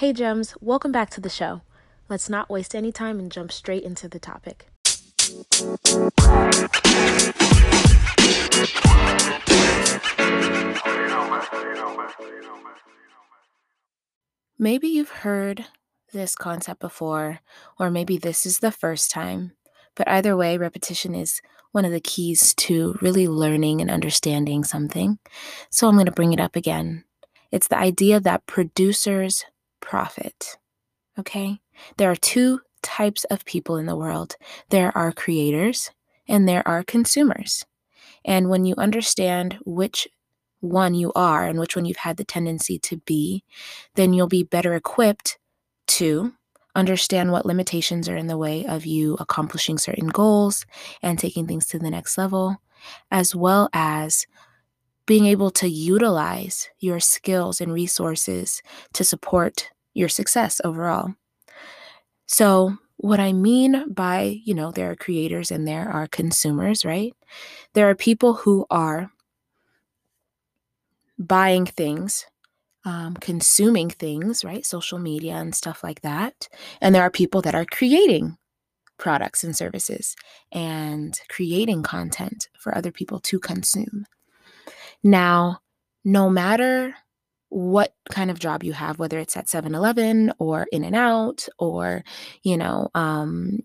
Hey, Gems, welcome back to the show. Let's not waste any time and jump straight into the topic. Maybe you've heard this concept before, or maybe this is the first time, but either way, repetition is one of the keys to really learning and understanding something. So I'm going to bring it up again. It's the idea that producers profit. Okay? There are two types of people in the world there are creators and there are consumers. And when you understand which one you are and which one you've had the tendency to be, then you'll be better equipped to understand what limitations are in the way of you accomplishing certain goals and taking things to the next level, as well as being able to utilize your skills and resources to support your success overall. So, what I mean by, you know, there are creators and there are consumers, right? There are people who are buying things, um, consuming things, right? Social media and stuff like that. And there are people that are creating products and services and creating content for other people to consume. Now, no matter what kind of job you have, whether it's at 7 Eleven or In and Out or, you know, um,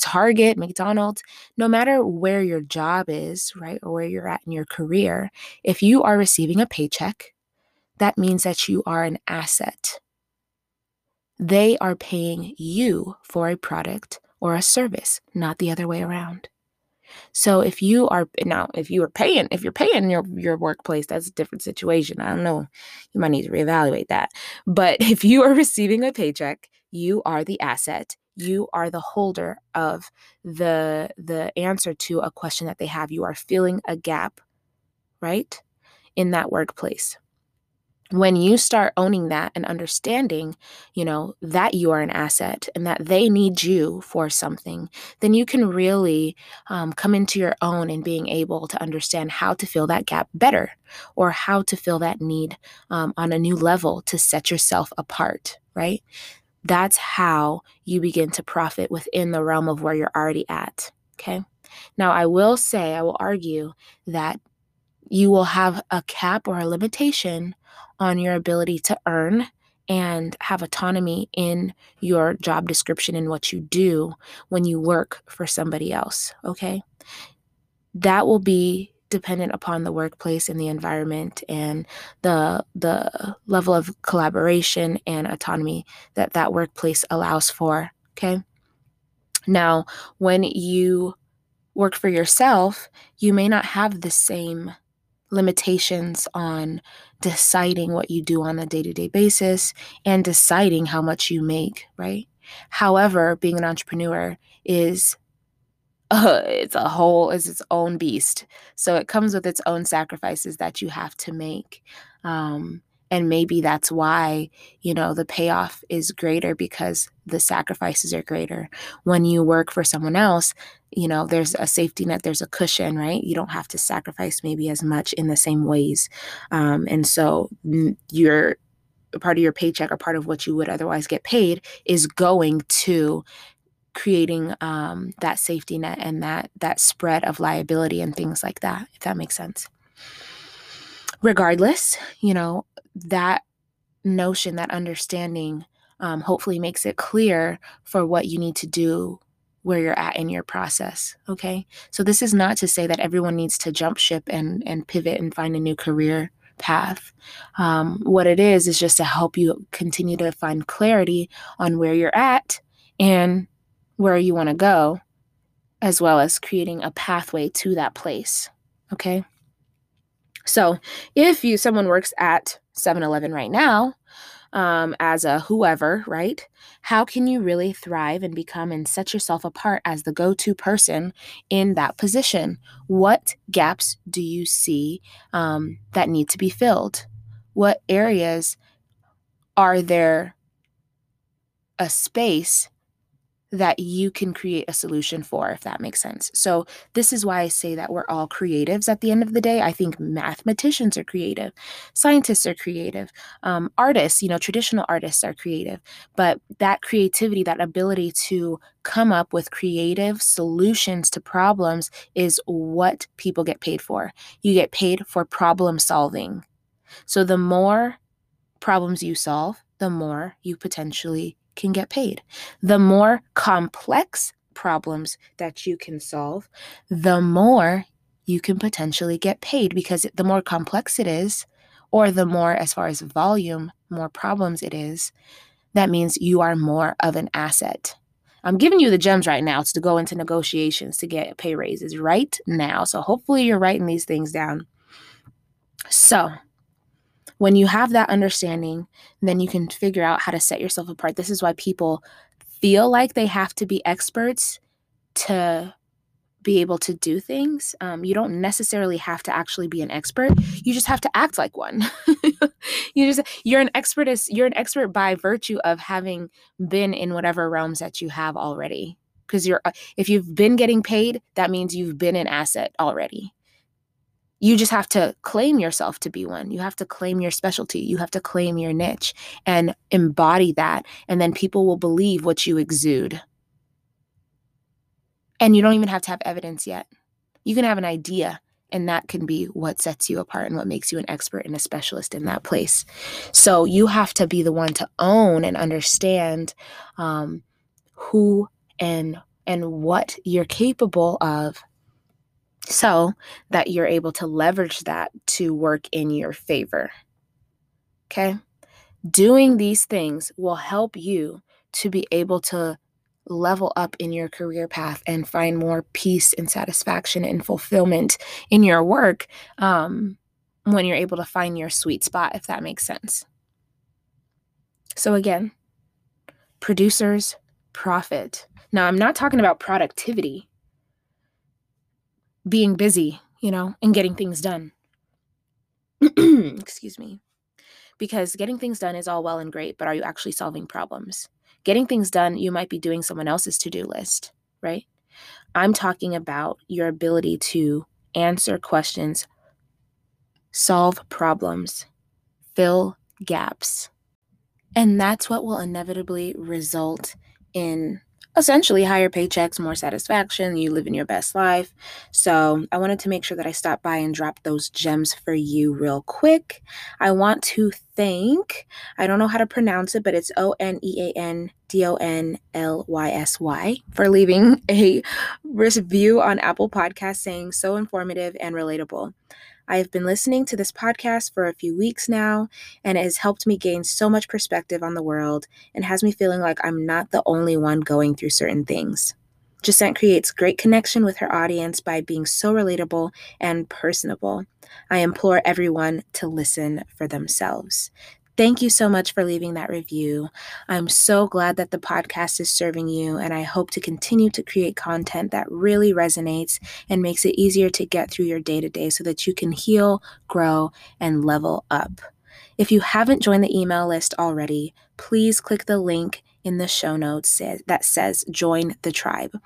Target, McDonald's, no matter where your job is, right, or where you're at in your career, if you are receiving a paycheck, that means that you are an asset. They are paying you for a product or a service, not the other way around. So if you are now, if you are paying, if you're paying your your workplace, that's a different situation. I don't know. You might need to reevaluate that. But if you are receiving a paycheck, you are the asset. You are the holder of the the answer to a question that they have. You are filling a gap, right? In that workplace when you start owning that and understanding, you know, that you are an asset and that they need you for something, then you can really um, come into your own and being able to understand how to fill that gap better or how to fill that need um, on a new level to set yourself apart, right? That's how you begin to profit within the realm of where you're already at. Okay. Now, I will say, I will argue that you will have a cap or a limitation on your ability to earn and have autonomy in your job description and what you do when you work for somebody else. Okay. That will be dependent upon the workplace and the environment and the the level of collaboration and autonomy that that workplace allows for okay now when you work for yourself you may not have the same limitations on deciding what you do on a day to day basis and deciding how much you make, right? However, being an entrepreneur is uh, it's a whole is its own beast. So it comes with its own sacrifices that you have to make. Um, and maybe that's why you know the payoff is greater because the sacrifices are greater. When you work for someone else you know there's a safety net there's a cushion right? You don't have to sacrifice maybe as much in the same ways. Um, and so your part of your paycheck or part of what you would otherwise get paid is going to creating um, that safety net and that that spread of liability and things like that if that makes sense regardless you know that notion, that understanding, um, hopefully makes it clear for what you need to do where you're at in your process. Okay. So this is not to say that everyone needs to jump ship and, and pivot and find a new career path. Um, what it is, is just to help you continue to find clarity on where you're at and where you want to go, as well as creating a pathway to that place. Okay. So if you someone works at 7-Eleven right now, um, as a whoever, right? How can you really thrive and become and set yourself apart as the go to person in that position? What gaps do you see um, that need to be filled? What areas are there a space that you can create a solution for, if that makes sense. So, this is why I say that we're all creatives at the end of the day. I think mathematicians are creative, scientists are creative, um, artists, you know, traditional artists are creative. But that creativity, that ability to come up with creative solutions to problems is what people get paid for. You get paid for problem solving. So, the more problems you solve, the more you potentially can get paid. The more complex problems that you can solve, the more you can potentially get paid because the more complex it is, or the more, as far as volume, more problems it is, that means you are more of an asset. I'm giving you the gems right now to go into negotiations to get pay raises right now. So hopefully you're writing these things down. So, when you have that understanding, then you can figure out how to set yourself apart. This is why people feel like they have to be experts to be able to do things. Um, you don't necessarily have to actually be an expert. You just have to act like one. you just you're an expert you're an expert by virtue of having been in whatever realms that you have already. Because you're if you've been getting paid, that means you've been an asset already you just have to claim yourself to be one. You have to claim your specialty. You have to claim your niche and embody that. And then people will believe what you exude. And you don't even have to have evidence yet. You can have an idea, and that can be what sets you apart and what makes you an expert and a specialist in that place. So you have to be the one to own and understand um, who and and what you're capable of so that you're able to leverage that to work in your favor. Okay? Doing these things will help you to be able to level up in your career path and find more peace and satisfaction and fulfillment in your work um, when you're able to find your sweet spot, if that makes sense. So, again, producers profit. Now, I'm not talking about productivity being busy, you know, and getting things done. Excuse me. Because getting things done is all well and great, but are you actually solving problems? Getting things done, you might be doing someone else's to do list, right? I'm talking about your ability to answer questions, solve problems, fill gaps. And that's what will inevitably result in essentially higher paychecks, more satisfaction, you live in your best life. So, I wanted to make sure that I stopped by and dropped those gems for you real quick. I want to thank, I don't know how to pronounce it, but it's O N E A N D O N L Y S Y for leaving a review on Apple Podcast saying so informative and relatable. I have been listening to this podcast for a few weeks now, and it has helped me gain so much perspective on the world and has me feeling like I'm not the only one going through certain things. Jacent creates great connection with her audience by being so relatable and personable. I implore everyone to listen for themselves. Thank you so much for leaving that review. I'm so glad that the podcast is serving you, and I hope to continue to create content that really resonates and makes it easier to get through your day to day so that you can heal, grow, and level up. If you haven't joined the email list already, please click the link in the show notes that says Join the Tribe.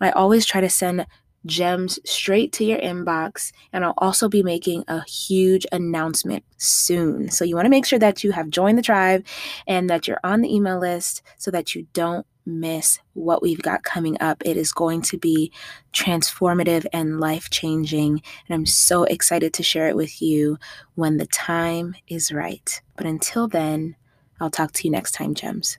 I always try to send gems straight to your inbox. And I'll also be making a huge announcement soon. So you want to make sure that you have joined the tribe and that you're on the email list so that you don't miss what we've got coming up. It is going to be transformative and life changing. And I'm so excited to share it with you when the time is right. But until then, I'll talk to you next time, Gems.